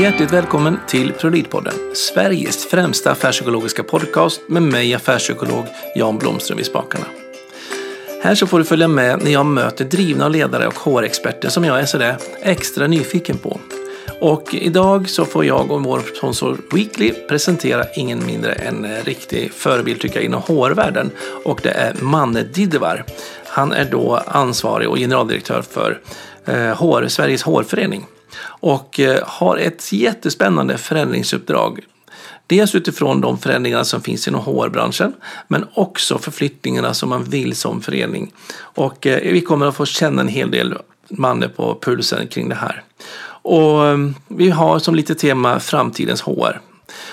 Hjärtligt välkommen till Prolidpodden, Sveriges främsta affärspsykologiska podcast med mig affärspsykolog Jan Blomström i spakarna. Här så får du följa med när jag möter drivna ledare och HR-experter som jag är sådär extra nyfiken på. Och idag så får jag och vår sponsor Weekly presentera ingen mindre än en riktig förebild tycker jag inom HR-världen och det är Manne Didevar. Han är då ansvarig och generaldirektör för eh, HR, Sveriges hårförening och eh, har ett jättespännande förändringsuppdrag. Dels utifrån de förändringar som finns inom HR-branschen men också förflyttningarna som man vill som förening. Och eh, vi kommer att få känna en hel del manne på pulsen kring det här. Och eh, vi har som lite tema framtidens HR.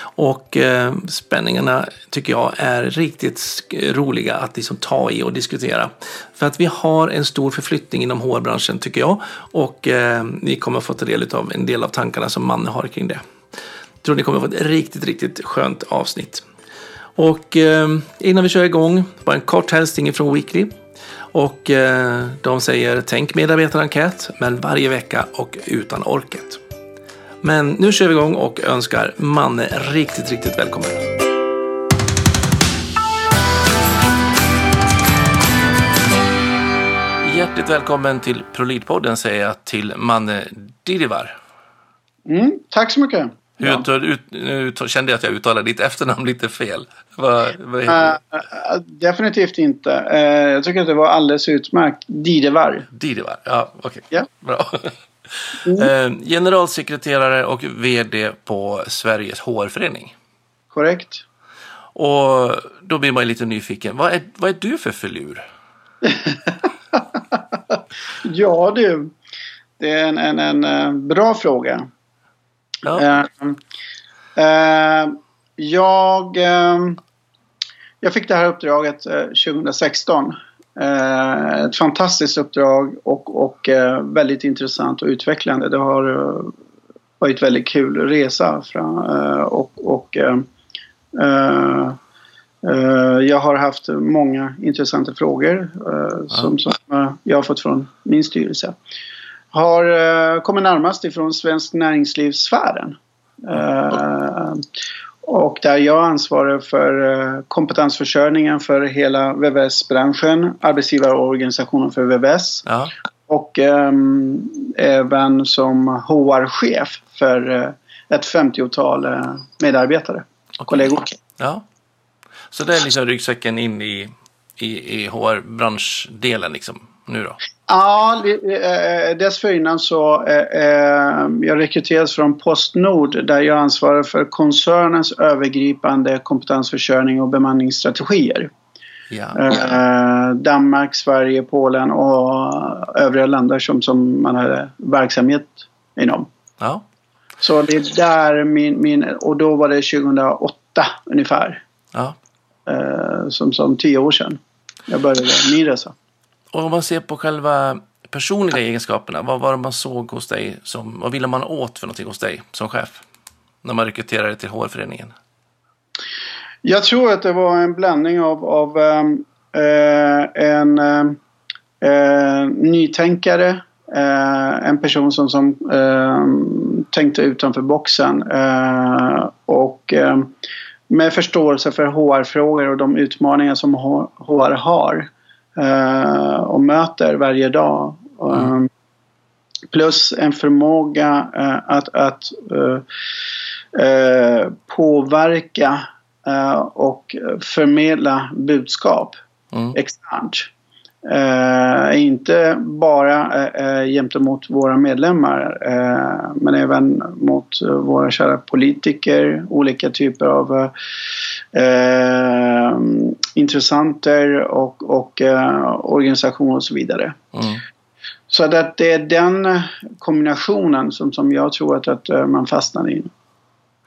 Och eh, spänningarna tycker jag är riktigt roliga att liksom ta i och diskutera. För att vi har en stor förflyttning inom HR-branschen tycker jag. Och eh, ni kommer att få ta del av en del av tankarna som Manne har kring det. Jag tror ni kommer att få ett riktigt, riktigt skönt avsnitt. Och eh, innan vi kör igång, bara en kort hälsning från Weekly. Och eh, de säger tänk medarbetarenkät, men varje vecka och utan orket. Men nu kör vi igång och önskar Manne riktigt, riktigt välkommen. Hjärtligt välkommen till Prolidpodden säger jag till Manne Didivar. Mm, tack så mycket. Hur ja. ut, nu kände jag att jag uttalade ditt efternamn lite fel. Vad uh, uh, definitivt inte. Uh, jag tycker att det var alldeles utmärkt. Didevar. Didevar, ja okej. Okay. Yeah. Bra. Mm. generalsekreterare och VD på Sveriges HR-förening. Korrekt. Och då blir man lite nyfiken. Vad är, vad är du för filur? ja du, det är en, en, en, eh, bra fråga. Ja. Uh, uh, jag, uh, jag fick det här uppdraget 2016. Ett fantastiskt uppdrag och, och väldigt intressant och utvecklande. Det har varit väldigt kul resa fram, och, och jag har haft många intressanta frågor som, som jag har fått från min styrelse har kommit närmast ifrån svensk näringslivssfären. Uh, och där jag ansvarar för uh, kompetensförsörjningen för hela VVS-branschen, arbetsgivarorganisationen för VVS. Ja. Och um, även som HR-chef för ett 50-tal medarbetare, okay. kollegor. Ja. Så det är liksom ryggsäcken in i, i, i HR-branschdelen liksom nu då? Ja, eh, dessförinnan så eh, eh, jag rekryterades från Postnord där jag ansvarar för koncernens övergripande kompetensförsörjning och bemanningsstrategier. Ja. Eh, Danmark, Sverige, Polen och övriga länder som, som man hade verksamhet inom. Ja. Så det är där min, min och då var det 2008 ungefär. Ja. Eh, som, som tio år sedan jag började min resa. Och om man ser på själva personliga egenskaperna, vad var det man såg hos dig? Som, vad ville man åt för någonting hos dig som chef? När man rekryterade till HR-föreningen? Jag tror att det var en blandning av, av ähm, en äh, nytänkare, äh, en person som, som ehm, tänkte utanför boxen och ehm, med förståelse för HR-frågor och de utmaningar som HR har och möter varje dag. Mm. Um, plus en förmåga uh, att, att uh, påverka och förmedla budskap mm. externt. Uh, inte bara uh, gentemot våra medlemmar uh, men även mot våra kära politiker, olika typer av uh, intressenter och, och organisationer och så vidare. Mm. Så att det är den kombinationen som, som jag tror att, att man fastnar i.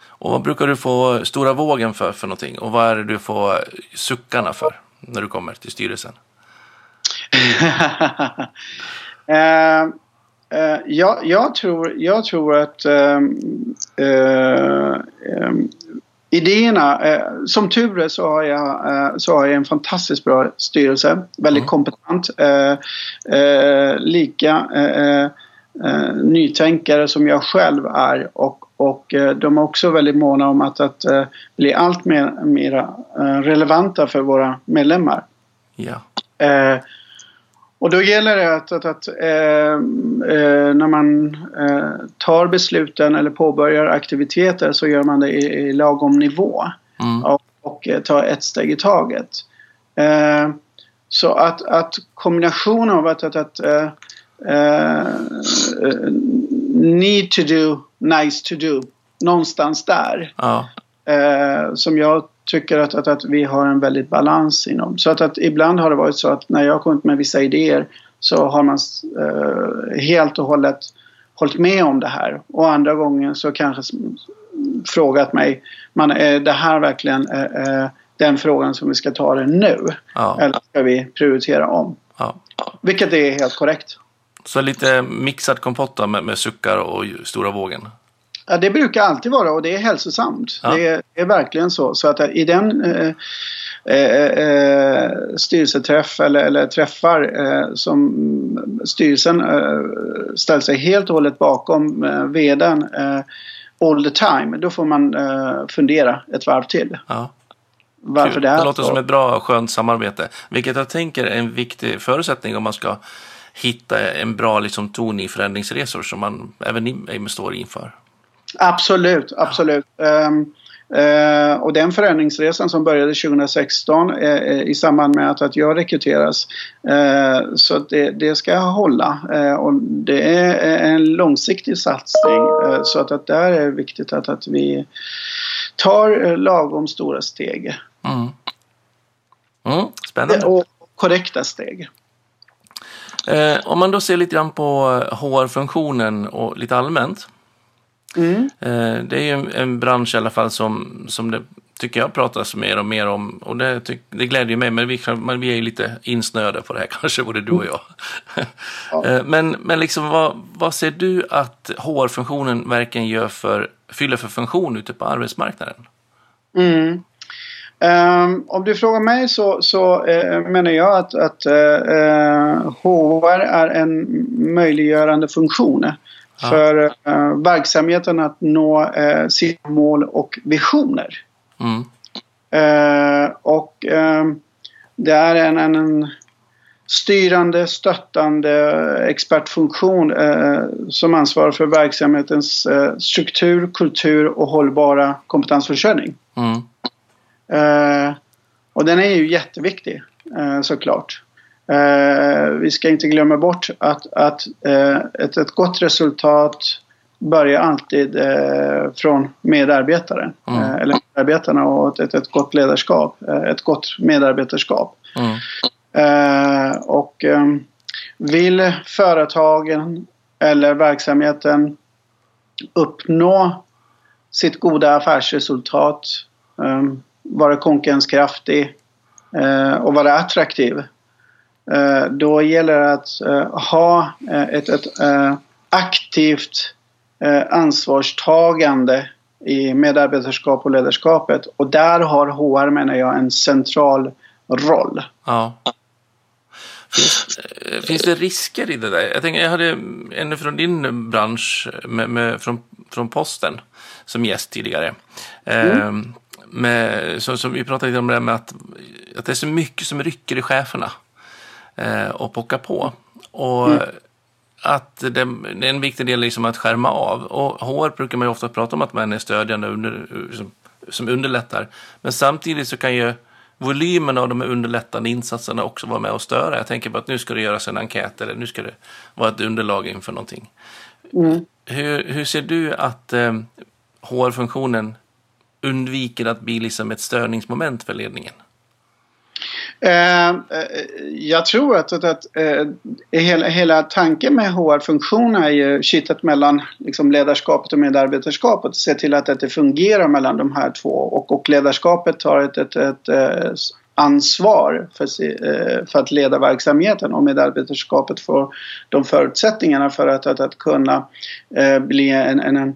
Och vad brukar du få stora vågen för, för någonting? Och vad är det du får suckarna för när du kommer till styrelsen? uh, uh, jag, jag, tror, jag tror att um, uh, um, idéerna, som tur är så har jag, så har jag en fantastiskt bra styrelse. Väldigt mm. kompetent. lika nytänkare som jag själv är och, och eh, de är också väldigt måna om att, att bli allt mer, mer relevanta för våra medlemmar. Ja. Och då gäller det att, att, att när man tar besluten eller påbörjar aktiviteter så gör man det i, i lagom nivå. Mm. Och, och tar ett steg i taget. så att, att kombinationen av att, att, att need to do, nice to do. Någonstans där. Ja. Eh, som jag tycker att, att, att, vi har en väldigt balans inom. Så att, att ibland har det varit så att när jag har kommit med vissa idéer så har man eh, helt och hållet hållit med om det här. Och andra gången så kanske frågat mig, man, är det här verkligen eh, eh, den frågan som vi ska ta det nu? Ja. Eller ska vi prioritera om? Ja. Vilket är helt korrekt. Så lite mixad kompott med, med suckar och stora vågen? Ja, det brukar alltid vara och det är hälsosamt. Ja. Det är, är, verkligen så. Så att i den eh, eh, eh, styrelseträff eller, eller träffar eh, som styrelsen eh, ställer sig helt och hållet bakom eh, vdn eh, all the time. Då får man eh, fundera ett varv till. Ja. Varför Kul. det, det låter som ett bra skönt samarbete. Vilket jag tänker är en viktig förutsättning om man ska hitta en bra liksom, ton i förändringsresor som man även ni står inför. Absolut, absolut. Um, Uh, och den förändringsresan som började 2016 uh, i samband med att, att jag rekryteras. Uh, så det, det, ska hålla. och det är en långsiktig satsning. så att, att där är det viktigt att, att vi tar lagom stora steg. Mm. Mm, spännande. Och korrekta steg. Eh, om man då ser lite grann på HR-funktionen och lite allmänt. Mm. Eh, det är ju en, bransch i alla fall som, som det tycker jag pratas mer och mer om. Och det, tyck, det glädjer mig, men vi, men vi är ju lite insnöade på det här kanske, både du och jag. Ja. eh, men, men liksom, vad, vad ser du att HR-funktionen verkligen gör för, fyller för funktion ute på arbetsmarknaden? Mm. Um, om du frågar mig så, så uh, menar jag att, att uh, HR är en möjliggörande funktion ja. för uh, verksamheten att nå sina mål och visioner. Mm. och ehm, det är en, en, en, styrande, stöttande expertfunktion som ansvarar för verksamhetens struktur, kultur och hållbara kompetensförsörjning. Mm. Uh, och den är ju jätteviktig uh, såklart. Uh, vi ska inte glömma bort att, att ett, ett gott resultat börjar alltid från medarbetaren. Mm. eller medarbetarna och ett, ett gott ledarskap. ett gott medarbetarskap. Mm. och um, vill företagen eller verksamheten uppnå sitt goda affärsresultat um, vara konkurrenskraftig eh, och vara attraktiv. Eh, då gäller det att eh, ha ett, ett aktivt ansvarstagande i medarbetarskap och ledarskapet. Och där har HR, menar jag, en central roll. Ja. Finns, finns det risker i det där? Jag, tänker, jag hade en från din bransch, med, med, från, från posten, som gäst tidigare. Mm med, så, som vi pratade lite om det med att, att det är så mycket som rycker i cheferna eh, och pockar på. Och mm. att det, det, är en viktig del liksom att skärma av. Och HR brukar man ju ofta prata om att man är stödjande under, som, som underlättar. Men samtidigt så kan ju volymen av de underlättande insatserna också vara med och störa. Jag tänker på att nu ska det göras en enkät eller nu ska det vara ett underlag inför någonting. Mm. Hur, hur ser du att eh, HR-funktionen undviker att bli liksom ett störningsmoment för ledningen? Uh, jag tror att, att, att uh, hela, hela tanken med HR-funktion är ju kittet mellan liksom, ledarskapet och medarbetarskapet. Se till att, att det fungerar mellan de här två och, och ledarskapet tar ett, ett, ett, ett ansvar för, för, att leda verksamheten och medarbetarskapet får de förutsättningarna för att, att, att kunna uh, bli en, en, en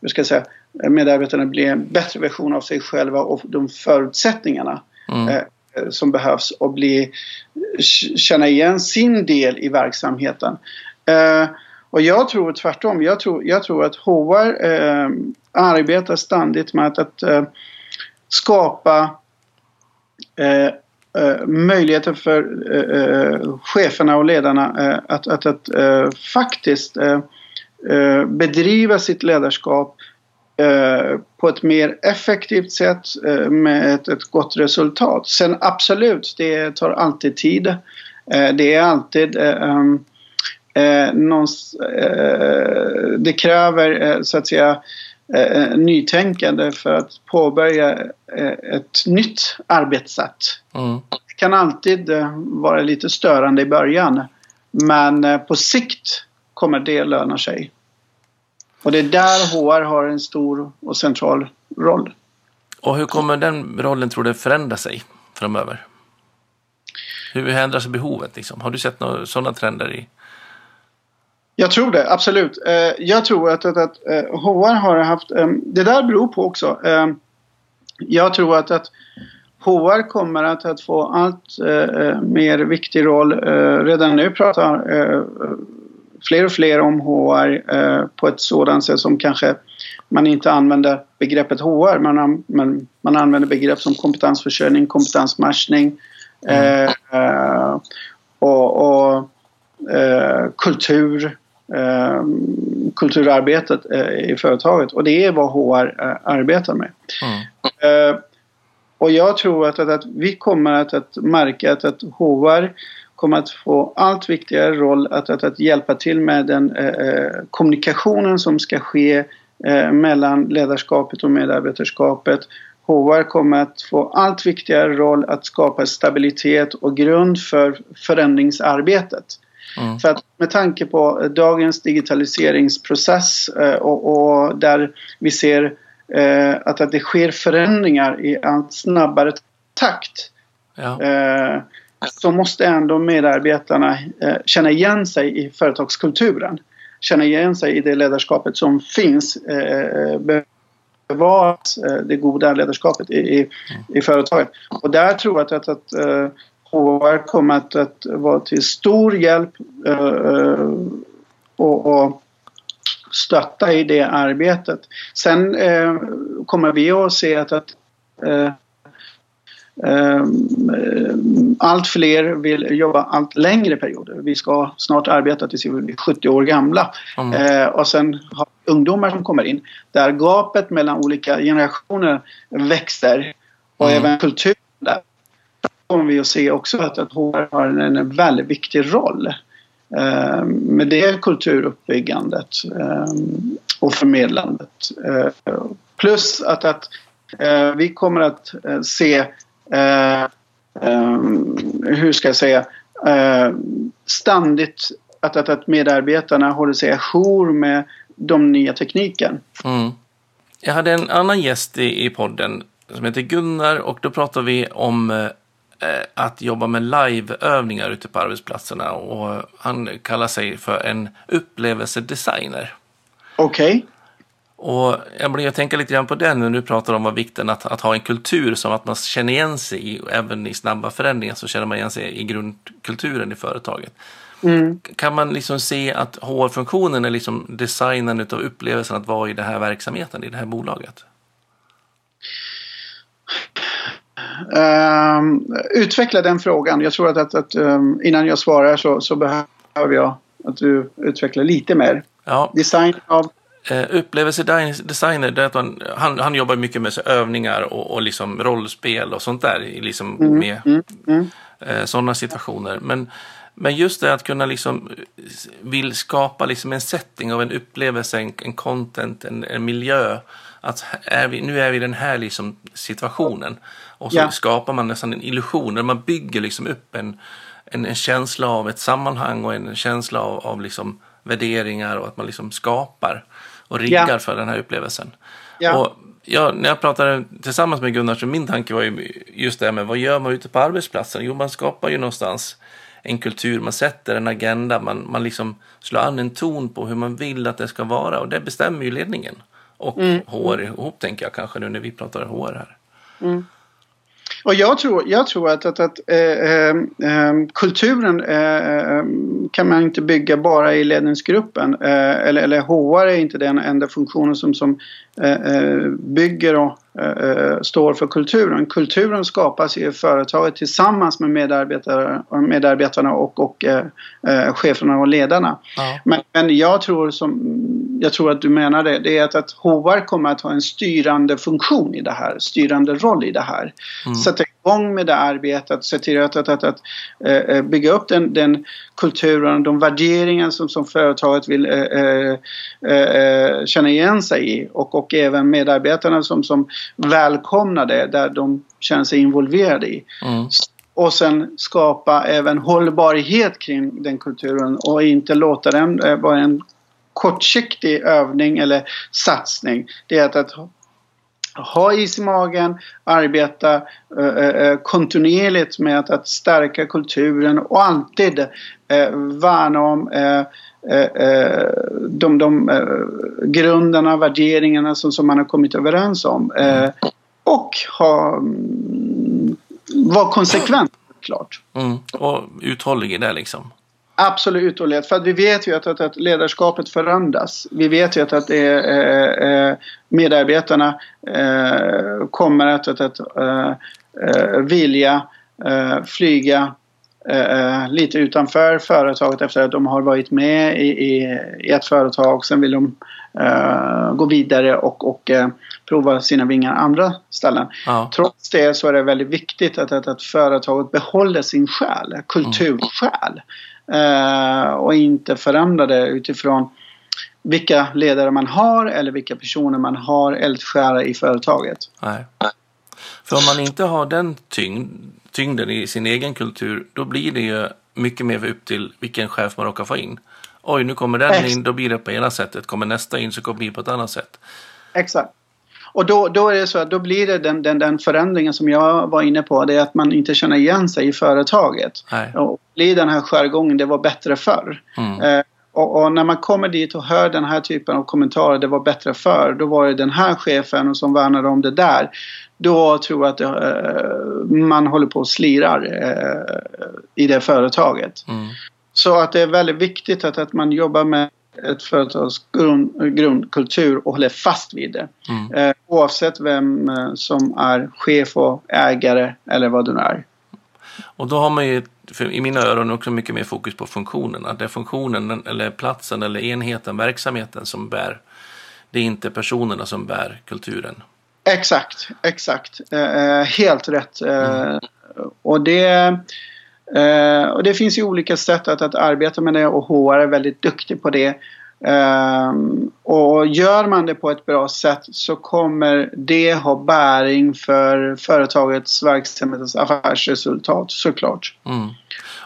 hur ska jag säga, medarbetarna blir en bättre version av sig själva och de förutsättningarna mm. Eh, som behövs och bli, känna igen sin del i verksamheten. Eh, Och jag tror tvärtom. Jag tror, jag tror att HR eh, arbetar ständigt med att, att eh, skapa eh, eh möjligheter för eh, cheferna och ledarna att, att, att faktiskt bedriva sitt ledarskap på ett mer effektivt sätt med ett, ett gott resultat. Sen absolut, det tar alltid tid. Det är alltid um, eh, någons, eh, det kräver eh, så att säga eh, nytänkande för att påbörja eh, ett nytt arbetssätt. Mm. Det kan alltid eh, vara lite störande i början men på sikt kommer det löna sig. Och det är där HR har en stor och central roll. Och hur kommer den rollen tror du förändra sig framöver? Hur ändras behovet? Liksom? Har du sett några sådana trender i jag tror det, absolut. Eh, jag tror att, att, att HR eh, har haft... Eh, det där beror på också. Jag tror att, att HR kommer att, att få allt mer viktig roll. Redan nu pratar fler och fler om HR på ett sådant sätt som kanske man inte använder begreppet HR. Man, man, man använder begrepp som kompetensförsörjning, kompetensmatchning mm. och, och kultur eh, kulturarbetet eh, i företaget. Och det är vad HR eh, arbetar med. Mm. Eh, och jag tror att, att, att vi kommer att, att märka att, att HR kommer att få allt viktigare roll att, att, att hjälpa till med den eh, eh, kommunikationen som ska ske mellan ledarskapet och medarbetarskapet. HR kommer att få allt viktigare roll att skapa stabilitet och grund för förändringsarbetet. Mm. För att med tanke på dagens digitaliseringsprocess eh, och, och där vi ser eh, att, att det sker förändringar i allt snabbare takt. Ja. Så måste ändå medarbetarna eh, känna igen sig i företagskulturen. Känna igen sig i det ledarskapet som finns. Eh, bevaras eh, det goda ledarskapet i, i, i, företaget. Och där tror jag att, att, HR kommer att, att vara till stor hjälp och, och stötta i det arbetet. Sen kommer vi att se att, att allt fler vill jobba allt längre perioder. Vi ska snart arbeta tills vi blir 70 år gamla. Mm. och sen har ungdomar som kommer in. Där gapet mellan olika generationer växer och mm. även kulturen där kommer vi att se också att, att HR har en, väldigt viktig roll eh, med det kulturuppbyggandet eh, och förmedlandet. Eh, plus att, att eh, vi kommer att eh, se, eh, eh, hur ska jag säga, ständigt att, att, att medarbetarna håller sig ajour med de nya tekniken. Mm. Jag hade en annan gäst i, i podden som heter Gunnar och då pratade vi om Eh, att jobba med liveövningar ute på arbetsplatserna och han kallar sig för en upplevelsedesigner. Okej. Okay. Och jag blir att tänka lite grann på den när du pratar om vikten att, att ha en kultur som att man känner igen sig i, även i snabba förändringar så känner man igen sig i grundkulturen i företaget. Mm. Kan man liksom se att HR-funktionen är liksom designen av upplevelsen att vara i den här verksamheten, i det här bolaget? Uh, utveckla den frågan. Jag tror att, att, att um, innan jag svarar så, så, behöver jag att du utvecklar lite mer. Ja. Design av? Uh, upplevelsedesigner, det är att man, han, han jobbar mycket med så övningar och, och liksom rollspel och sånt där. Liksom mm, med mm, mm. Uh, sådana situationer. Men, men just det att kunna liksom vill skapa liksom en setting av en upplevelse, en, en content, en, en miljö. Att är vi, nu är vi i den här liksom situationen. Och så ja. skapar man nästan en illusion, där man bygger liksom upp en, en, en, känsla av ett sammanhang och en känsla av, av liksom värderingar och att man liksom skapar och riggar ja. för den här upplevelsen. Ja. Och jag, när jag pratade tillsammans med Gunnar så min tanke var ju just det här med vad gör man ute på arbetsplatsen? Jo, man skapar ju någonstans en kultur, man sätter en agenda, man, man liksom slår an en ton på hur man vill att det ska vara och det bestämmer ju ledningen. Och mm. HR ihop tänker jag kanske nu när vi pratar HR här. Mm. Och jag tror, jag tror att, att, att äh, äh, kulturen äh, kan man inte bygga bara i ledningsgruppen. eller, eller HR är inte den enda funktionen som, som bygger och Eh, står för kulturen. Kulturen skapas i företaget tillsammans med medarbetare, medarbetarna och, och eh, eh, cheferna och ledarna. Ja. Men, men jag, tror som, jag tror att du menar det, det är att, att HR kommer att ha en styrande funktion i det här, styrande roll i det här. Mm. Sätta igång med det arbetet, se till att, att, att, att äh, bygga upp den, den kulturen, de värderingar som, som företaget vill äh, äh, känna igen sig i och, och även medarbetarna som, som välkomnar det där de känner sig involverade i. Mm. Och sen skapa även hållbarhet kring den kulturen och inte låta den vara en kortsiktig övning eller satsning. Det är att, att ha is i magen, arbeta uh, kontinuerligt med att, att stärka kulturen och alltid uh, värna om uh, de, de grunderna, värderingarna som, som man har kommit överens om. och ha, mm, vara konsekvent, klart. Mm. Och uthållig i det liksom. Absolut uthållighet. För att vi vet ju att, att, att ledarskapet förändras. Vi vet ju att, att det eh, eh medarbetarna eh, kommer att, att, att eh, eh vilja eh, flyga eh, eh, lite utanför företaget efter att de har varit med i, i, i ett företag. Sen vill de gå vidare och, och prova sina vingar andra ställen. Ja. Trots det så är det väldigt viktigt att, att, att företaget behåller sin själ, kultursjäl. Mm eh, och inte förändra det utifrån vilka ledare man har eller vilka personer man har eldsjälar i företaget. Nej. För om man inte har den tyngd, tyngden i sin egen kultur då blir det ju mycket mer upp till vilken chef man råkar få in. Oj, nu kommer den in, då blir det på ena sättet. Kommer nästa in så kommer det bli på ett annat sätt. Exakt. Och då, då är det så att då blir det den, den, den förändringen som jag var inne på. Det är att man inte känner igen sig i företaget. Nej. Och blir den här jargongen, det var bättre förr. Mm. Eh, och, och, när man kommer dit och hör den här typen av kommentarer, det var bättre förr. Då var det den här chefen som värnade om det där. Då tror jag att eh, man håller på och slirar eh, i det företaget. Mm. Så att det är väldigt viktigt att, att man jobbar med ett företags grund, grundkultur och håller fast vid det. Mm. Eh, oavsett vem eh, som är chef och ägare eller vad det nu är. Och då har man ju i mina öron också mycket mer fokus på funktionerna. Det är funktionen eller platsen eller enheten, verksamheten som bär. Det är inte personerna som bär kulturen. Exakt, exakt. Eh, eh helt rätt. Eh, mm. Och det Uh, och det finns ju olika sätt att, att arbeta med det och HR är väldigt duktig på det. Uh, och gör man det på ett bra sätt så kommer det ha bäring för företagets verksamhetens affärsresultat såklart. Mm.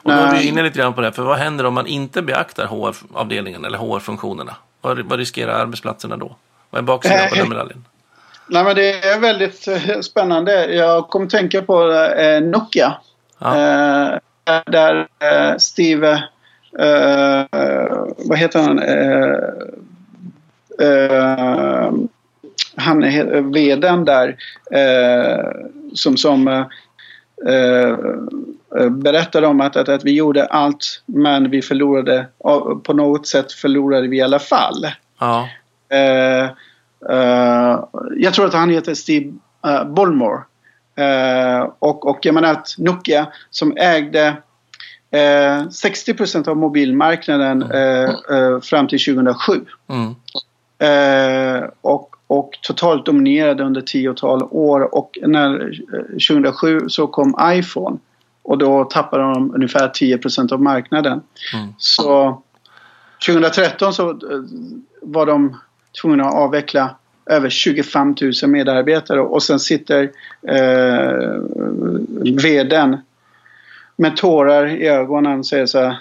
Och då är vi inne lite grann på det, för vad händer om man inte beaktar HR-avdelningen eller HR-funktionerna? Vad, vad riskerar arbetsplatserna då? Vad är baksidan på den medaljen? Nej, men det är väldigt spännande. Jag kom tänka på eh, Nokia. Ja. Där eh, Steve, eh, vad heter han? Eh, eh han är vdn där som, som berättade om att, att, att, vi gjorde allt men vi förlorade, på något sätt förlorade vi i alla fall. Ja. jag tror att han heter Steve uh, Bullmore. Eh, och, och jag menar att Nokia som ägde eh, 60% av mobilmarknaden mm. eh, fram till 2007. Mm. Eh, och, och totalt dominerade under tiotal år och när 2007 så kom iPhone och då tappade de ungefär 10% av marknaden. Mm. Så 2013 så var de tvungna att avveckla över 25 000 medarbetare och sen sitter eh, vdn med tårar i ögonen och säger så här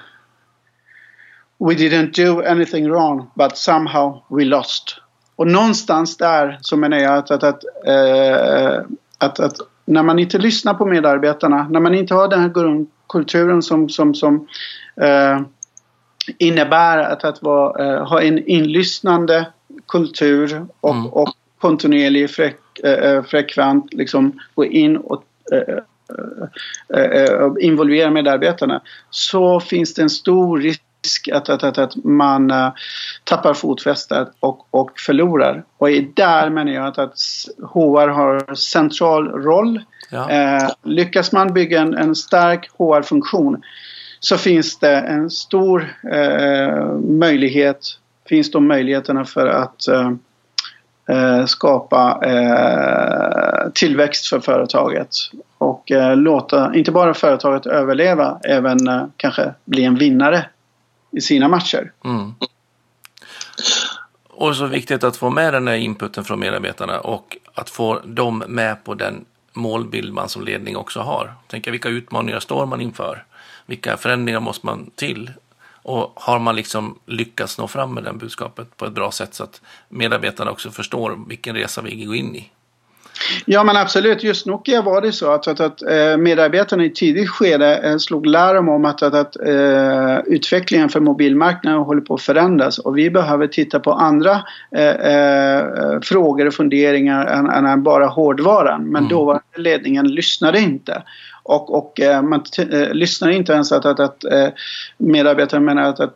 We didn't do anything wrong but somehow we lost. Och någonstans där så menar jag att, att, att, eh, att, att när man inte lyssnar på medarbetarna, när man inte har den här grundkulturen som, som, som eh, innebär att, att vara, eh, ha en inlyssnande kultur och, mm. och kontinuerlig frek, äh, frekvent liksom gå in och involvera medarbetarna så finns det en stor risk att, att, att, att man uh, tappar fotfästet och, och förlorar. Och där menar jag att, att HR har central roll. Ja. Uh, lyckas man bygga en, en stark HR-funktion så finns det en stor uh, möjlighet, finns de möjligheterna för att eh, eh, skapa eh, tillväxt för företaget och låta inte bara företaget överleva, även kanske bli en vinnare i sina matcher. Mm. Och så viktigt att få med den här inputen från medarbetarna och att få dem med på den målbild man som ledning också har. Tänka vilka utmaningar står man inför? Vilka förändringar måste man till? Och har man liksom lyckats nå fram med det budskapet på ett bra sätt så att medarbetarna också förstår vilken resa vi går in i? Ja men absolut, just Nokia var det så att, att, att eh, medarbetarna i tidigt skede eh, slog larm om att, att, att uh, utvecklingen för mobilmarknaden håller på att förändras och vi behöver titta på andra uh, uh, frågor och funderingar än, än bara hårdvaran. Men mm. dåvarande ledningen lyssnade inte. Och, och eh, man eh, lyssnar inte ens att, att, att eh, medarbetare menar att, att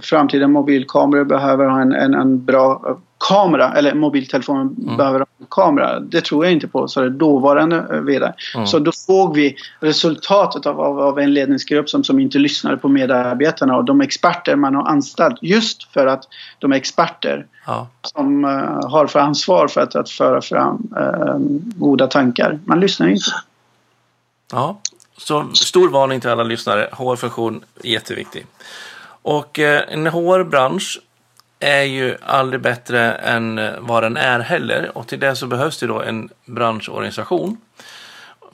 framtida mobilkameror behöver ha en, en, en bra kamera eller mobiltelefonen mm. behöver ha en kamera. Det tror jag inte på, så det dåvarande VD. Mm. Så då såg vi resultatet av, av, av, en ledningsgrupp som, som inte lyssnade på medarbetarna och de experter man har anställt just för att de är experter ja. som uh, har för ansvar för att, att föra fram uh, goda tankar. Man lyssnar inte. Ja, så stor varning till alla lyssnare. HR-funktion jätteviktig. Och eh, en HR-bransch är ju aldrig bättre än eh, vad den är heller. Och till det så behövs det då en branschorganisation.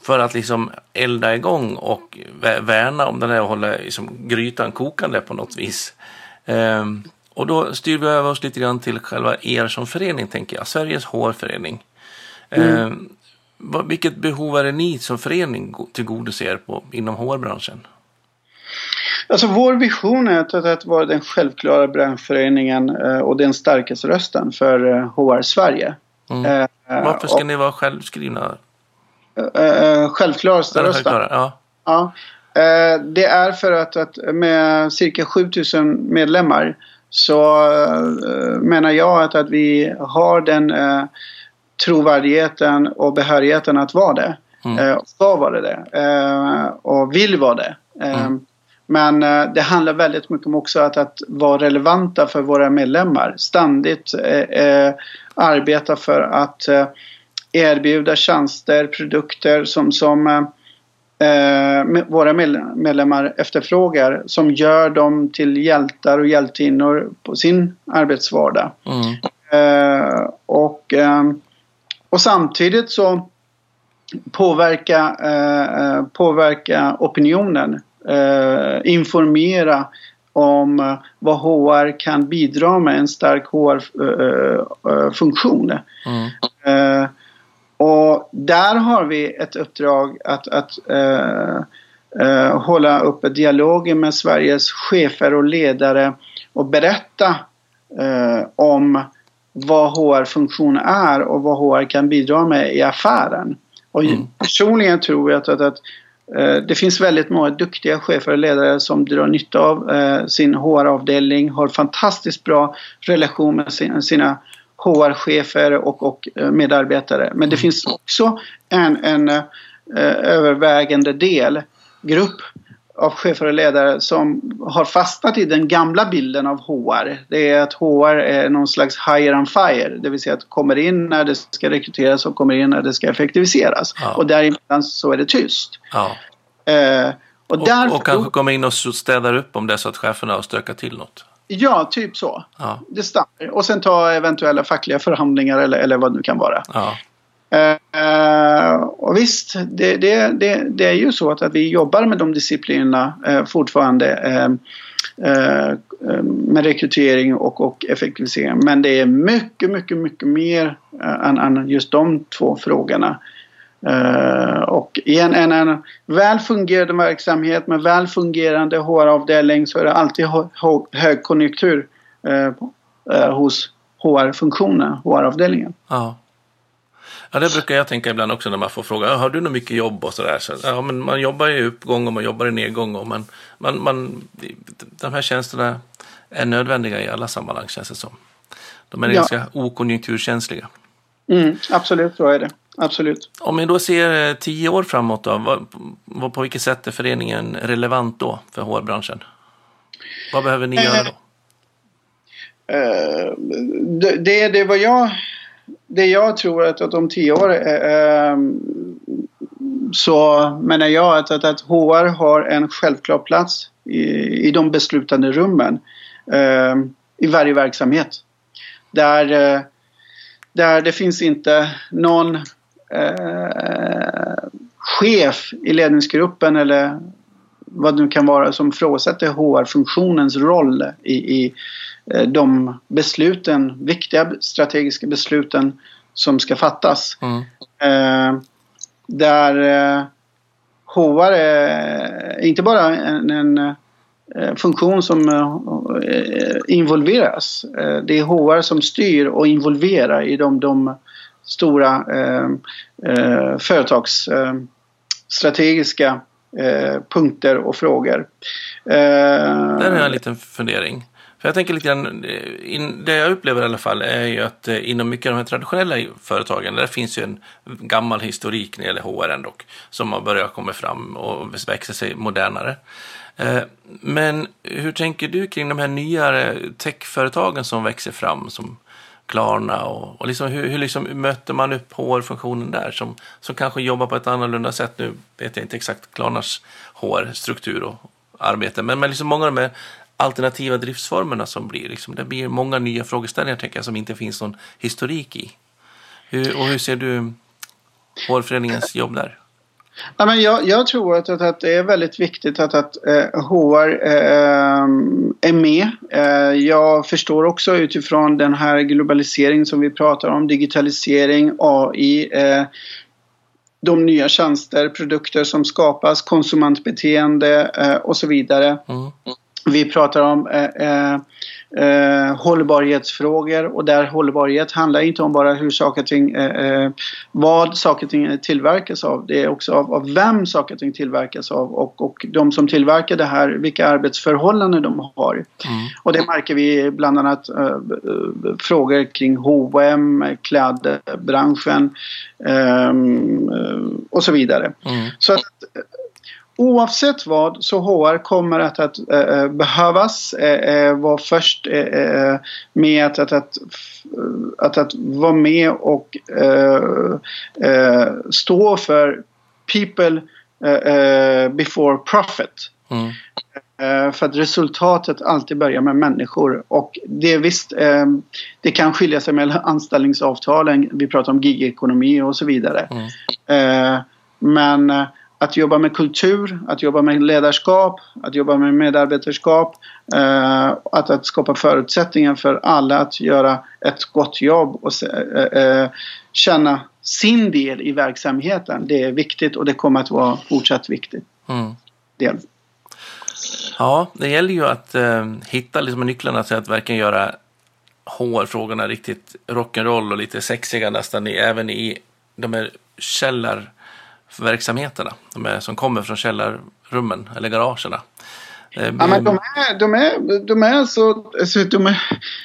För att liksom elda igång och värna om den här och hålla liksom grytan kokande på något vis. Ehm, och då styr vi över oss lite grann till själva er som förening tänker jag. Sveriges HR-förening. Mm. Ehm, vilket behov är det ni som förening tillgodoser på, inom HR-branschen? Alltså vår vision är att, att vara den självklara branschföreningen eh, och den starkaste rösten för HR eh, Sverige. Mm. Eh, Varför ska och, ni vara självskrivna? självklaraste rösten? Ja. ja. det är för att, att med cirka 7000 medlemmar så menar jag att, att vi har den trovärdigheten och behörigheten att vara det. Mm. Eh, ska vara det. Eh, och vill vara det. Eh, mm. Men det handlar väldigt mycket om också att, att vara relevanta för våra medlemmar. Ständigt arbeta för att erbjuda tjänster, produkter som, som våra medlemmar efterfrågar som gör dem till hjältar och hjältinnor på sin arbetsvardag. Mm. och och samtidigt så påverka, eh, påverka opinionen. Eh, informera om eh, vad HR kan bidra med en stark HR-funktion. Eh, mm. Eh, och där har vi ett uppdrag att, att eh, hålla uppe dialogen med Sveriges chefer och ledare och berätta om vad HR-funktion är och vad HR kan bidra med i affären. Och mm. personligen tror jag att, att, att eh, det finns väldigt många duktiga chefer och ledare som drar nytta av eh, sin HR-avdelning, har fantastiskt bra relation med sin, sina HR-chefer och, och eh, medarbetare. Men det mm. finns också en, en eh, övervägande del, grupp av chefer och ledare som har fastnat i den gamla bilden av HR. Det är att HR är någon slags hire and fire. Det vill säga att kommer in när det ska rekryteras och kommer in när det ska effektiviseras. Ja. Och däremellan så är det tyst. Ja. Eh, och, och, därför, och kanske kommer in och städar upp om det är så att cheferna har stökat till något. Ja, typ så. Ja. Det stannar. Och sen ta eventuella fackliga förhandlingar eller, eller vad det nu kan vara. Ja. Eh, och visst, det, det, det, det, är ju så att, att vi jobbar med de disciplinerna eh, fortfarande eh, eh, med rekrytering och, och effektivisering. Men det är mycket, mycket, mycket mer eh, än, än just de två frågorna. Eh, och i en, en, en väl fungerande verksamhet med väl fungerande HR-avdelning så är det alltid högkonjunktur hos HR-funktionen, HR-avdelningen. Ja. Ja, det brukar jag tänka ibland också när man får fråga, har du nog mycket jobb och sådär? Så, ja, men man jobbar i uppgång och man jobbar i nedgång och man, man, man, de här tjänsterna är nödvändiga i alla sammanhang känns det som. De är ja. ganska okonjunkturkänsliga. Mm, absolut, så är det. Absolut. Om vi då ser eh, tio år framåt, då, vad, vad, på vilket sätt är föreningen relevant då för HR-branschen? Vad behöver ni göra då? Uh, det, det, det vad jag det jag tror att, att om tio år eh, ehm, så menar jag att, att, att HR har en självklar plats i, i de beslutande rummen eh, i varje verksamhet. Där, eh, där det finns inte någon eh, chef i ledningsgruppen eller vad det nu kan vara som frågasätter HR-funktionens roll i, i de besluten, viktiga strategiska besluten som ska fattas. Mm. Eh, där eh, HR är inte bara en, en eh, funktion som eh, involveras. Eh, det är HR som styr och involverar i de, de stora eh, eh, företagsstrategiska eh, punkter och frågor. Där har jag en liten fundering. För jag tänker lite grann, eh, in, det jag upplever i alla fall är ju att eh, inom mycket av de här traditionella företagen, där finns ju en gammal historik när det gäller HR ändå, som har börjat komma fram och växer sig modernare. Eh, men hur tänker du kring de här nyare techföretagen som växer fram, som Klarna och, och liksom, hur, hur liksom möter man upp HR-funktionen där som, som kanske jobbar på ett annorlunda sätt? Nu vet jag inte exakt Klarnas HR-struktur och arbete, men, men liksom många av de här alternativa driftsformerna som blir. Liksom, det blir många nya frågeställningar tänker jag, som inte finns någon historik i. Hur, och hur ser du HR-föreningens jobb där? Ja, men jag, jag tror att, att, att, det är väldigt viktigt att, att uh, HR uh, är med. Uh, jag förstår också utifrån den här globaliseringen som vi pratar om, digitalisering, AI, uh, de nya tjänster, produkter som skapas, konsumentbeteende och så vidare. Mm. Vi pratar om eh, eh, eh, hållbarhetsfrågor och där hållbarhet handlar inte om bara hur saker och ting, eh, eh, vad saker och ting tillverkas av. Det är också av, av vem saker och ting tillverkas av och, och de som tillverkar det här, vilka arbetsförhållanden de har. Mm. Och det märker vi bland annat eh, frågor kring H&M, klädbranschen och så vidare. Mm. Så att, Oavsett vad så HR kommer att, att äh, behövas äh, vara först äh, med att, att, att, att, att vara med och stå för people before profit. Mm. För att resultatet alltid börjar med människor. Och det visst, det kan skilja sig mellan anställningsavtalen. Vi pratar om gigekonomi och så vidare. Mm. Men att jobba med kultur, att jobba med ledarskap, att jobba med medarbetarskap. Eh, att, att skapa förutsättningar för alla att göra ett gott jobb och eh, eh, känna sin del i verksamheten. Det är viktigt och det kommer att vara fortsatt viktigt. Mm. Del. Ja, det gäller ju att eh, hitta liksom nycklarna till att verkligen göra HR-frågorna riktigt rock'n'roll och lite sexiga nästan även i de här källar verksamheterna de är, som kommer från källarrummen eller garagerna. Ja, men de är, de är, de är, så, alltså, de är,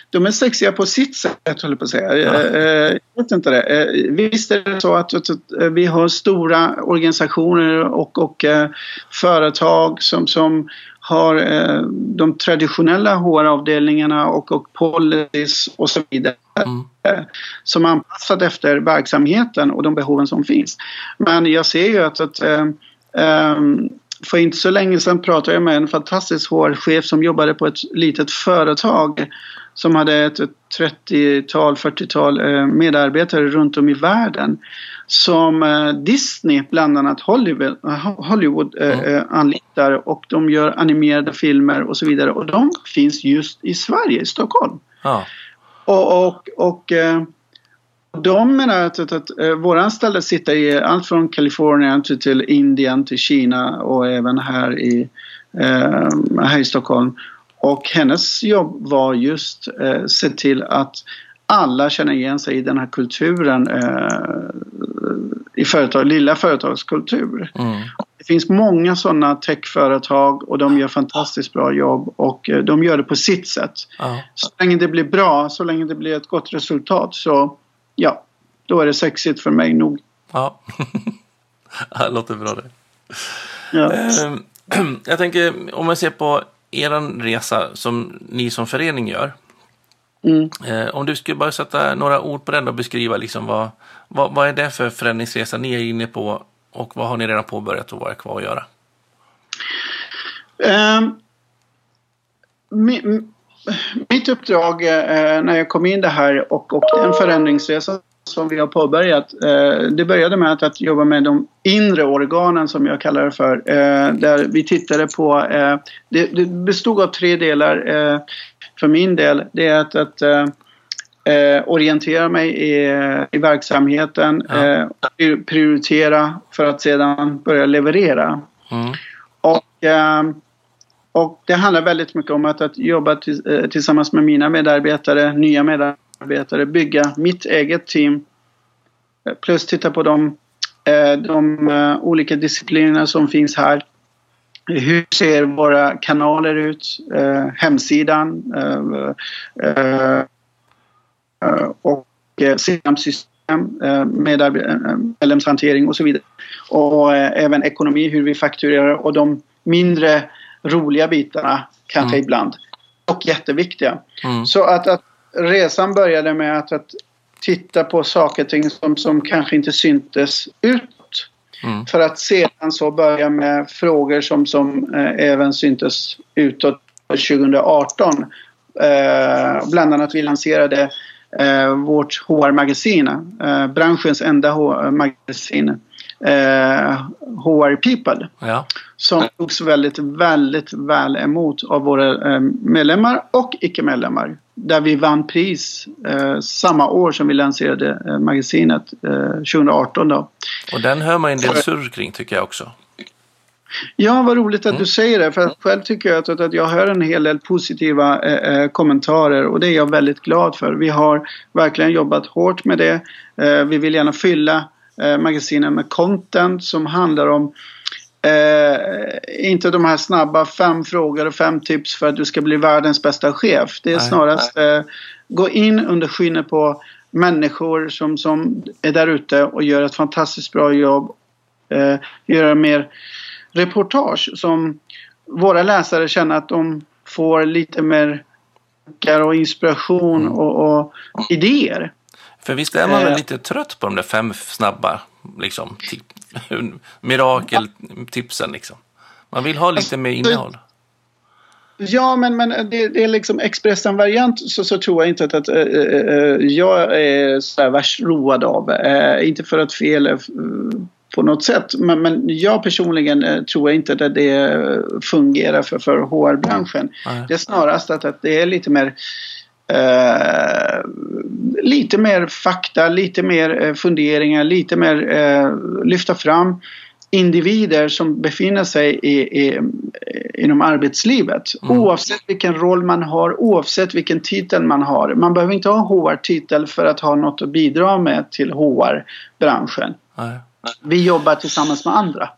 de är sexiga på sitt sätt, håller på att säga. Ja. Eh, jag vet inte det. Eh, visst är det så att, vi har stora organisationer och, och företag som, som har uh, de traditionella HR-avdelningarna och, och policies och så vidare. Mm. Som är anpassat efter verksamheten och de behoven som finns. Men jag ser ju att, att um, för inte så länge sedan pratade jag med en fantastisk HR-chef som jobbade på ett litet företag som hade ett 30-tal, 40-tal eh, medarbetare runt om i världen. Som eh, Disney, bland annat Hollywood, Hollywood mm. anlitar och de gör animerade filmer och så vidare. Och de finns just i Sverige, i Stockholm. Ah. Och, och, och de menar att, att, att, eh, våra anställda sitter i allt från Kalifornien till, till Indien, till Kina och även här i, eh, här i Stockholm. Och hennes jobb var just eh, se till att alla känner igen sig i den här kulturen eh, i företag, lilla företagskultur. Mm. Det finns många sådana techföretag och de gör fantastiskt bra jobb och eh, de gör det på sitt sätt. Ja. Så länge det blir bra, så länge det blir ett gott resultat så ja, då är det sexigt för mig nog. Ja, det låter bra det. Ja. Ehm, jag tänker om man ser på er resa som ni som förening gör. Mm. Eh, om du skulle bara sätta några ord på den och beskriva liksom vad, vad, vad är det för förändringsresa ni är inne på och vad har ni redan påbörjat och vad är kvar att göra? Um, mitt uppdrag uh, när jag kom in det här och, och den förändringsresa som vi har påbörjat. Uh, det började med att, att, jobba med de inre organen som jag kallar det för. Uh, där vi tittade på, det, bestod av tre delar för min del. Det är att, att eh, orientera mig i, i verksamheten, ja. eh, prioritera för att sedan börja leverera. Mm. Och, eh, och det handlar väldigt mycket om att, att jobba eh, tillsammans med mina medarbetare, nya medarbetare, bygga mitt eget team. Eh, plus titta på de, eh, de olika disciplinerna som finns här. Hur ser våra kanaler ut? Eh, hemsidan? Eh, eh, och CRM-system, eh, medlemshantering och så vidare. Och eh, även ekonomi, hur vi fakturerar och de mindre roliga bitarna kanske mm. ibland. Och jätteviktiga. Mm. Så att, att resan började med att, att titta på saker och ting som, som kanske inte syntes utåt. Mm. För att sedan så börja med frågor som, som eh, även syntes utåt 2018. Eh, bland annat vi lanserade eh, vårt HR-magasin, eh, branschens enda HR-magasin, eh, HR People. Ja. Som togs väldigt, väldigt väl emot av våra eh, medlemmar och icke-medlemmar. Där vi vann pris eh, samma år som vi lanserade eh, magasinet 2018. Då. Och den hör man en del surr kring tycker jag också. Ja, vad roligt att mm. du säger det. För själv tycker jag att, att jag hör en hel del positiva eh, eh, kommentarer och det är jag väldigt glad för. Vi har verkligen jobbat hårt med det. Eh, vi vill gärna fylla eh, magasinen med content som handlar om eh, inte de här snabba fem frågor och fem tips för att du ska bli världens bästa chef. Det är snarast eh, gå in under skinnet på människor som, som är där ute och gör ett fantastiskt bra jobb. Eh, göra mer reportage som våra läsare känner att de får lite mer och inspiration mm. och, och, idéer. För visst är man väl eh. lite trött på de där fem snabba liksom, mirakeltipsen liksom. Man vill ha lite alltså, mer innehåll. Ja, men, men det, det är liksom Expressen-variant så, så tror jag inte att, att äh, äh, jag är så värst road av. Äh, inte för att fel på något sätt. Men, men jag personligen tror inte att det fungerar för, för HR-branschen. Mm. Det är snarast att, att det är lite mer eh, lite mer fakta, lite mer eh, funderingar, lite mer eh, lyfta fram individer som befinner sig i, i, inom arbetslivet. Mm. Oavsett vilken roll man har, oavsett vilken titel man har. Man behöver inte ha HR-titel för att ha något att bidra med till HR-branschen. Vi jobbar tillsammans med andra.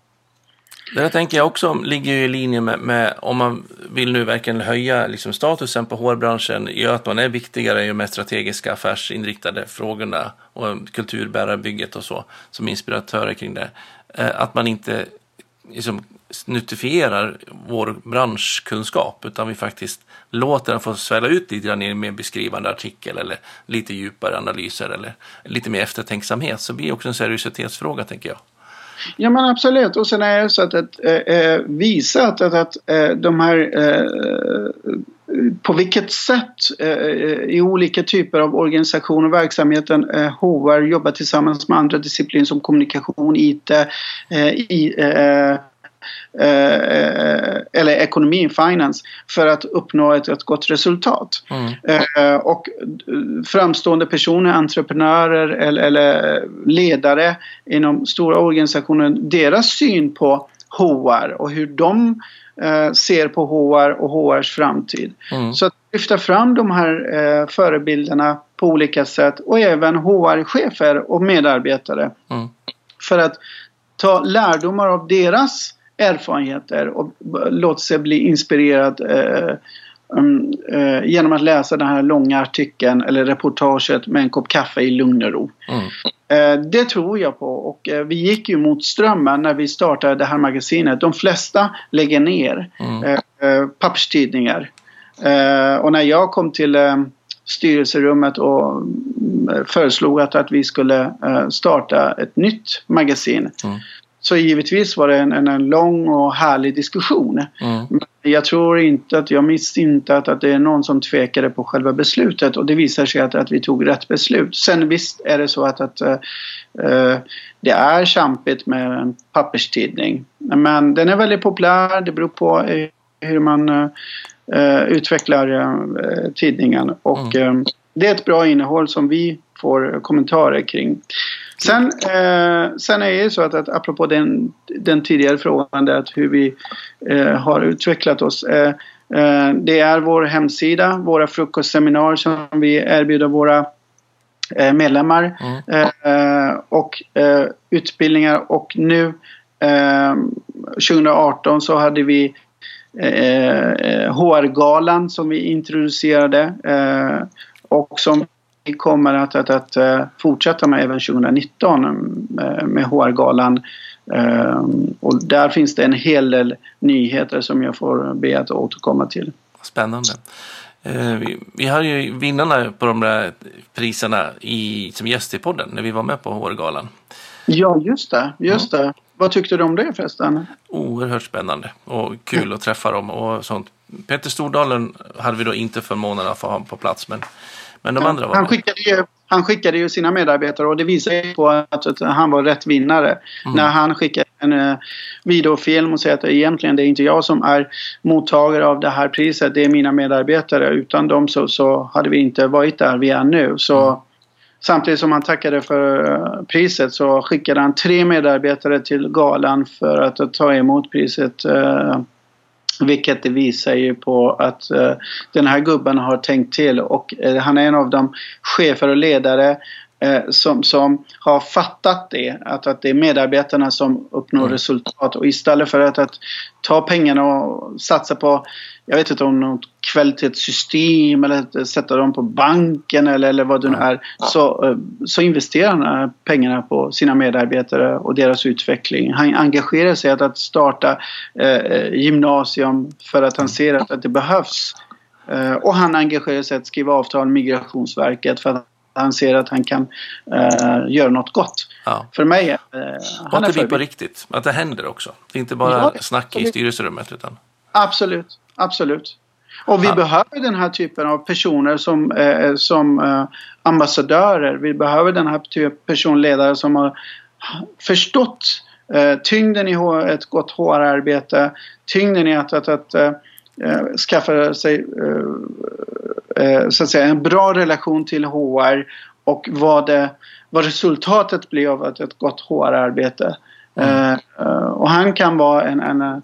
Det där tänker jag också ligger i linje med, med, om man vill nu verkligen höja liksom statusen på hårbranschen, gör att man är viktigare i de strategiska affärsinriktade frågorna och kulturbärarbygget och så, som inspiratörer kring det. Eh, att man inte liksom, snuttifierar vår branschkunskap utan vi faktiskt låter den få svälla ut lite grann i en mer beskrivande artikel eller lite djupare analyser eller lite mer eftertänksamhet så blir det också en seriositetsfråga tänker jag. Ja men absolut. Och sen är det så att, att eh, visa att, att, att de här eh, på vilket sätt eh, i olika typer av organisationer och verksamheten eh, HR jobbar tillsammans med andra discipliner som kommunikation, IT, eh, i, Eh, eller ekonomi, finance, för att uppnå ett, ett gott resultat. Mm. Eh, och framstående personer, entreprenörer eller, eller, ledare inom stora organisationer, deras syn på HR och hur de eh, ser på HR och HRs framtid. Mm. Så lyfta fram de här eh, förebilderna på olika sätt och även HR-chefer och medarbetare. Mm. För att ta lärdomar av deras erfarenheter och låta sig bli inspirerad eh, um, eh, genom att läsa den här långa artikeln eller reportaget med en kopp kaffe i lugn och ro. Mm. Eh, det tror jag på och eh, vi gick ju mot strömmen när vi startade det här magasinet. De flesta lägger ner Mm. eh, eh, papperstidningar. Och när jag kom till styrelserummet och mm, föreslog att, att vi skulle starta ett nytt magasin. Mm. Så givetvis var det en, en, en lång och härlig diskussion. Mm. Men Jag tror inte att, jag minns inte att, att det är någon som tvekade på själva beslutet och det visar sig att, att vi tog rätt beslut. Sen visst är det så att, att eh, det är kämpigt med en papperstidning. Men den är väldigt populär, det beror på eh, hur man eh, utvecklar eh, tidningen och eh, det är ett bra innehåll som vi får kommentarer kring. Sen, eh, sen är det ju så att, att apropå den, den tidigare frågan där att hur vi eh, har utvecklat oss. Eh, eh, det är vår hemsida, våra frukostseminarier som vi erbjuder våra eh, medlemmar Mm. eh, och utbildningar och nu eh, 2018 så hade vi HR-galan som vi introducerade och som vi kommer att, att, att eh, fortsätta med även 2019 eh, med HR-galan. Eh, och där finns det en hel del nyheter som jag får be att återkomma till. Spännande. Vi, vi har ju vinnarna på de där priserna i, som gäst i podden när vi var med på HR-galan. Ja, just det. Just det. Vad tyckte du om det förresten? Oerhört spännande och kul att träffa dem och sånt. Peter Stordalen hade vi då inte förmånen att få ha på plats men, men de andra var han skickade, ju, han skickade ju sina medarbetare och det visar ju på att, att han var rätt vinnare. Mm. När han skickade en uh, videofilm och säger att egentligen det är inte jag som är mottagare av det här priset, det är mina medarbetare. Utan dem så, så hade vi inte varit där vi är nu. Så Mm. Samtidigt som han tackade för eh, priset så skickade han tre medarbetare till galan för att, att ta emot priset. Vilket det visar ju på att eh, den här gubben har tänkt till och eh, han är en av de chefer och ledare eh, som, som har fattat det. Att, att det är medarbetarna som uppnår Mm. resultat och istället för att, att ta pengarna och satsa på jag vet inte om något kvalitetssystem eller sätta dem på banken eller, eller vad det nu är. Så, eh, så investerar han pengarna på sina medarbetare och deras utveckling. Han engagerar sig att, att starta eh, gymnasium för att han ser att, att det behövs. Eh, och han engagerar sig att skriva avtal med Migrationsverket för att han ser att han kan eh, göra något gott. Ja. För mig eh, han är det blir på riktigt. Att det händer också. Det är inte bara Ja, snack i styrelserummet utan Absolut, absolut. Och vi Ja. behöver den här typen av personer som, eh, som eh, ambassadörer. Vi behöver den här typen av personledare som har förstått eh, tyngden i ett gott HR-arbete, tyngden i att, att, att eh, eh, skaffa sig eh, så att säga, en bra relation till HR och vad, det, vad resultatet blir av ett, ett gott HR-arbete. Eh, och han kan vara en, en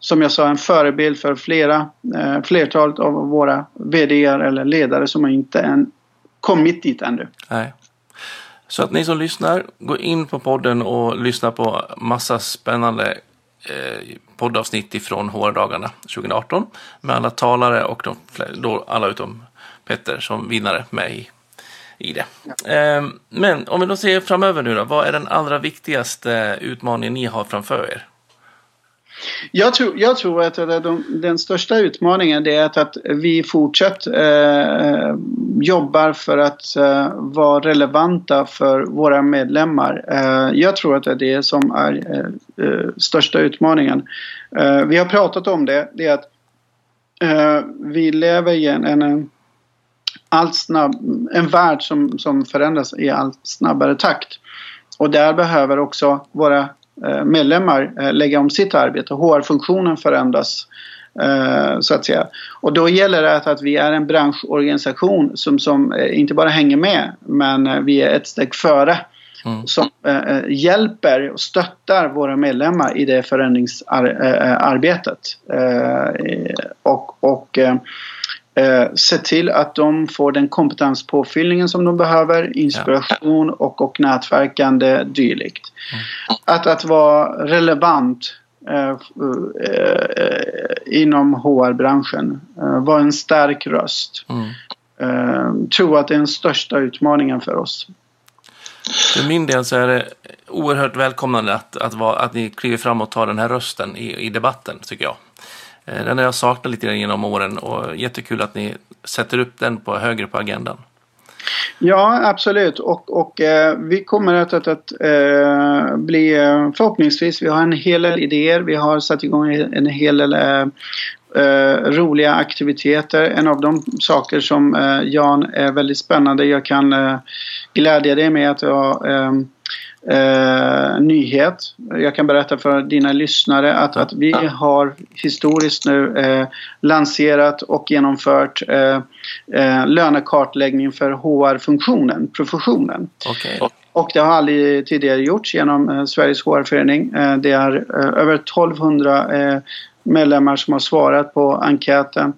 som jag sa, en förebild för flera, eh, flertalet av våra VDR eller ledare som har inte än kommit dit ännu. Nej. Så att ni som lyssnar, gå in på podden och lyssna på massa spännande eh, poddavsnitt ifrån HR-dagarna 2018 med alla talare och de, då alla utom Petter som vinnare med i, i det. Eh, men om vi då ser framöver nu då, vad är den allra viktigaste utmaningen ni har framför er? Jag tror, jag tror att de, den största utmaningen det är att, att vi fortsatt eh, jobbar för att eh, vara relevanta för våra medlemmar. Eh, jag tror att det är det som är eh, eh största utmaningen. Eh, vi har pratat om det, det är att eh, vi lever i en, en, allt snabb, en värld som, som förändras i allt snabbare takt. Och där behöver också våra medlemmar eh, lägga om sitt arbete. HR-funktionen förändras eh, så att säga. Och då gäller det att, vi är en branschorganisation som, som eh, inte bara hänger med men eh, vi är ett steg före. Mm. Som eh, hjälper och stöttar våra medlemmar i det förändringsarbetet. Eh, och och eh, eh, se till att de får den kompetenspåfyllningen som de behöver, inspiration och, och nätverkande dylikt. Mm. Att, att vara relevant eh, eh, inom HR-branschen, eh, vara en stark röst. Mm. Eh, tror att det är den största utmaningen för oss. För min del så är det oerhört välkomnande att, att, att ni kliver fram och tar den här rösten i, i debatten, tycker jag. Eh, den har jag saknat lite grann genom åren och jättekul att ni sätter upp den på högre på agendan. Ja, absolut. Och, och eh, vi kommer att, att, att eh, bli eh, förhoppningsvis, vi har en hel del idéer. Vi har satt igång en hel del eh, eh, roliga aktiviteter. En av de saker som eh, Jan är väldigt spännande. Jag kan glädja dig med att jag eh, nyhet. Jag kan berätta för dina lyssnare att, att vi har historiskt nu eh, lanserat och genomfört eh, eh lönekartläggning för HR-funktionen, professionen. Okay. Och det har aldrig tidigare gjorts genom eh, Sveriges HR-förening. Eh, det är över 1200 medlemmar som har svarat på enkäten.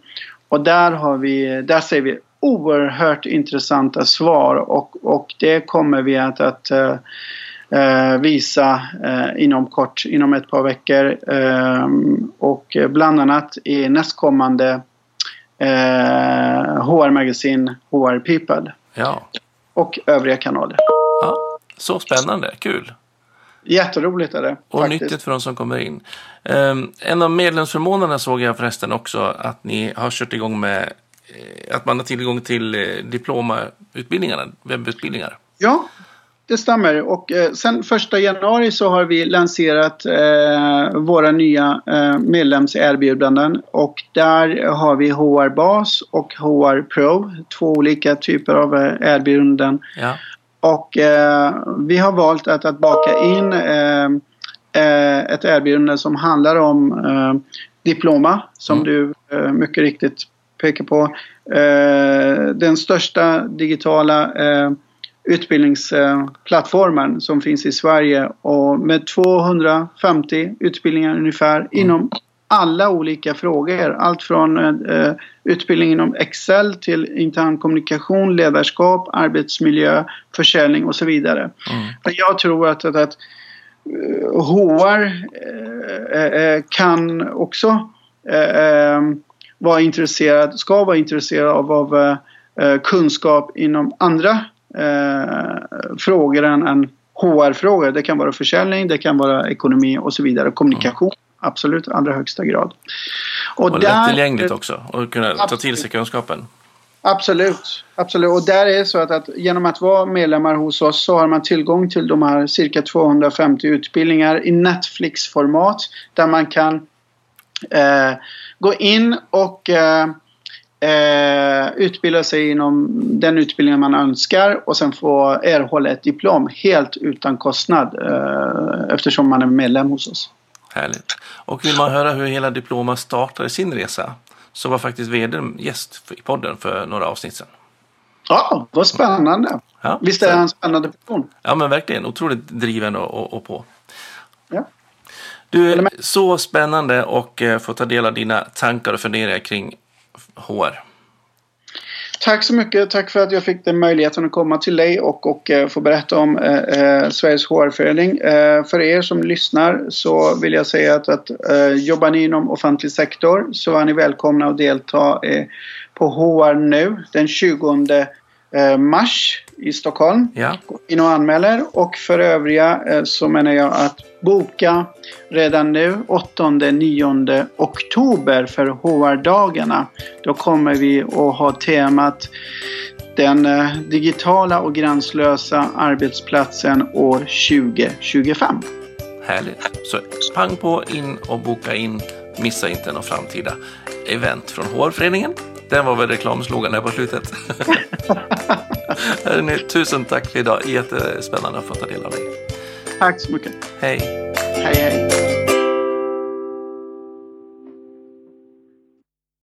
Och där, har vi, där ser vi oerhört intressanta svar och, och det kommer vi att, att eh, visa eh, inom kort, inom ett par veckor. Eh, och bland annat i nästkommande HR-magasin eh, HR People. Ja. Och övriga kanaler. Ja, så spännande, kul. Jätteroligt är det. Och faktiskt. nyttigt för de som kommer in. Um, en av medlemsförmånerna såg jag förresten också att ni har kört igång med eh, att man har tillgång till eh, diplomautbildningarna, webbutbildningar. Ja, det stämmer. Och eh, sen första januari så har vi lanserat eh, våra nya eh, medlemserbjudanden. Och där har vi HR Bas och HR Pro. Två olika typer av eh, erbjudanden. Ja. Och eh, vi har valt att, att baka in eh, eh, ett erbjudande som handlar om diploma. Som mm. du mycket riktigt pekar på. den största digitala utbildningsplattformen som finns i Sverige och med 250 utbildningar ungefär mm. inom alla olika frågor. Allt från eh, utbildning inom Excel till intern kommunikation, ledarskap, arbetsmiljö, försäljning och så vidare. Mm. Jag tror att, att, att HR eh, eh, eh, kan också eh, vara intresserad, ska vara intresserad av, av kunskap inom andra eh, frågor än, än HR-frågor. Det kan vara försäljning, det kan vara ekonomi och så vidare. Kommunikation. Mm. Absolut, allra högsta grad. Och, och där, lättillgängligt också och kunna absolut. ta till sig kunskapen. Absolut, absolut. Och där är det så att, att, genom att vara medlemmar hos oss så har man tillgång till de här cirka 250 utbildningar i Netflix-format där man kan eh, gå in och eh, eh, utbilda sig inom den utbildning man önskar och sen få erhålla ett diplom helt utan kostnad eh, eftersom man är medlem hos oss. Härligt. Och vill man höra hur hela Diploma startade sin resa så var faktiskt vd gäst i podden för några avsnitt sedan. Ja, vad spännande. Ja, Visst är han en spännande person? Ja, men verkligen. Otroligt driven och, och, och på. Ja. Du, så spännande att eh, få ta del av dina tankar och funderingar kring HR. Tack så mycket. Tack för att jag fick den möjligheten att komma till dig och, och uh, få berätta om uh, uh, Sveriges HR-förening. för er som lyssnar så vill jag säga att, att jobbar ni inom offentlig sektor så är ni välkomna att delta på HR nu den 20 mars i Stockholm. Ja. Gå in och anmäler och för övriga så menar jag att boka redan nu 8-9 oktober för HR-dagarna. Då kommer vi att ha temat den eh, digitala och gränslösa arbetsplatsen år 2025. Härligt! Så pang på in och boka in. Missa inte någon framtida event från HR-föreningen. Den var väl reklamslogan där på slutet. Tusen tack för idag. Jättespännande att få ta del av dig. Tack så mycket. Hej. Hej, hej.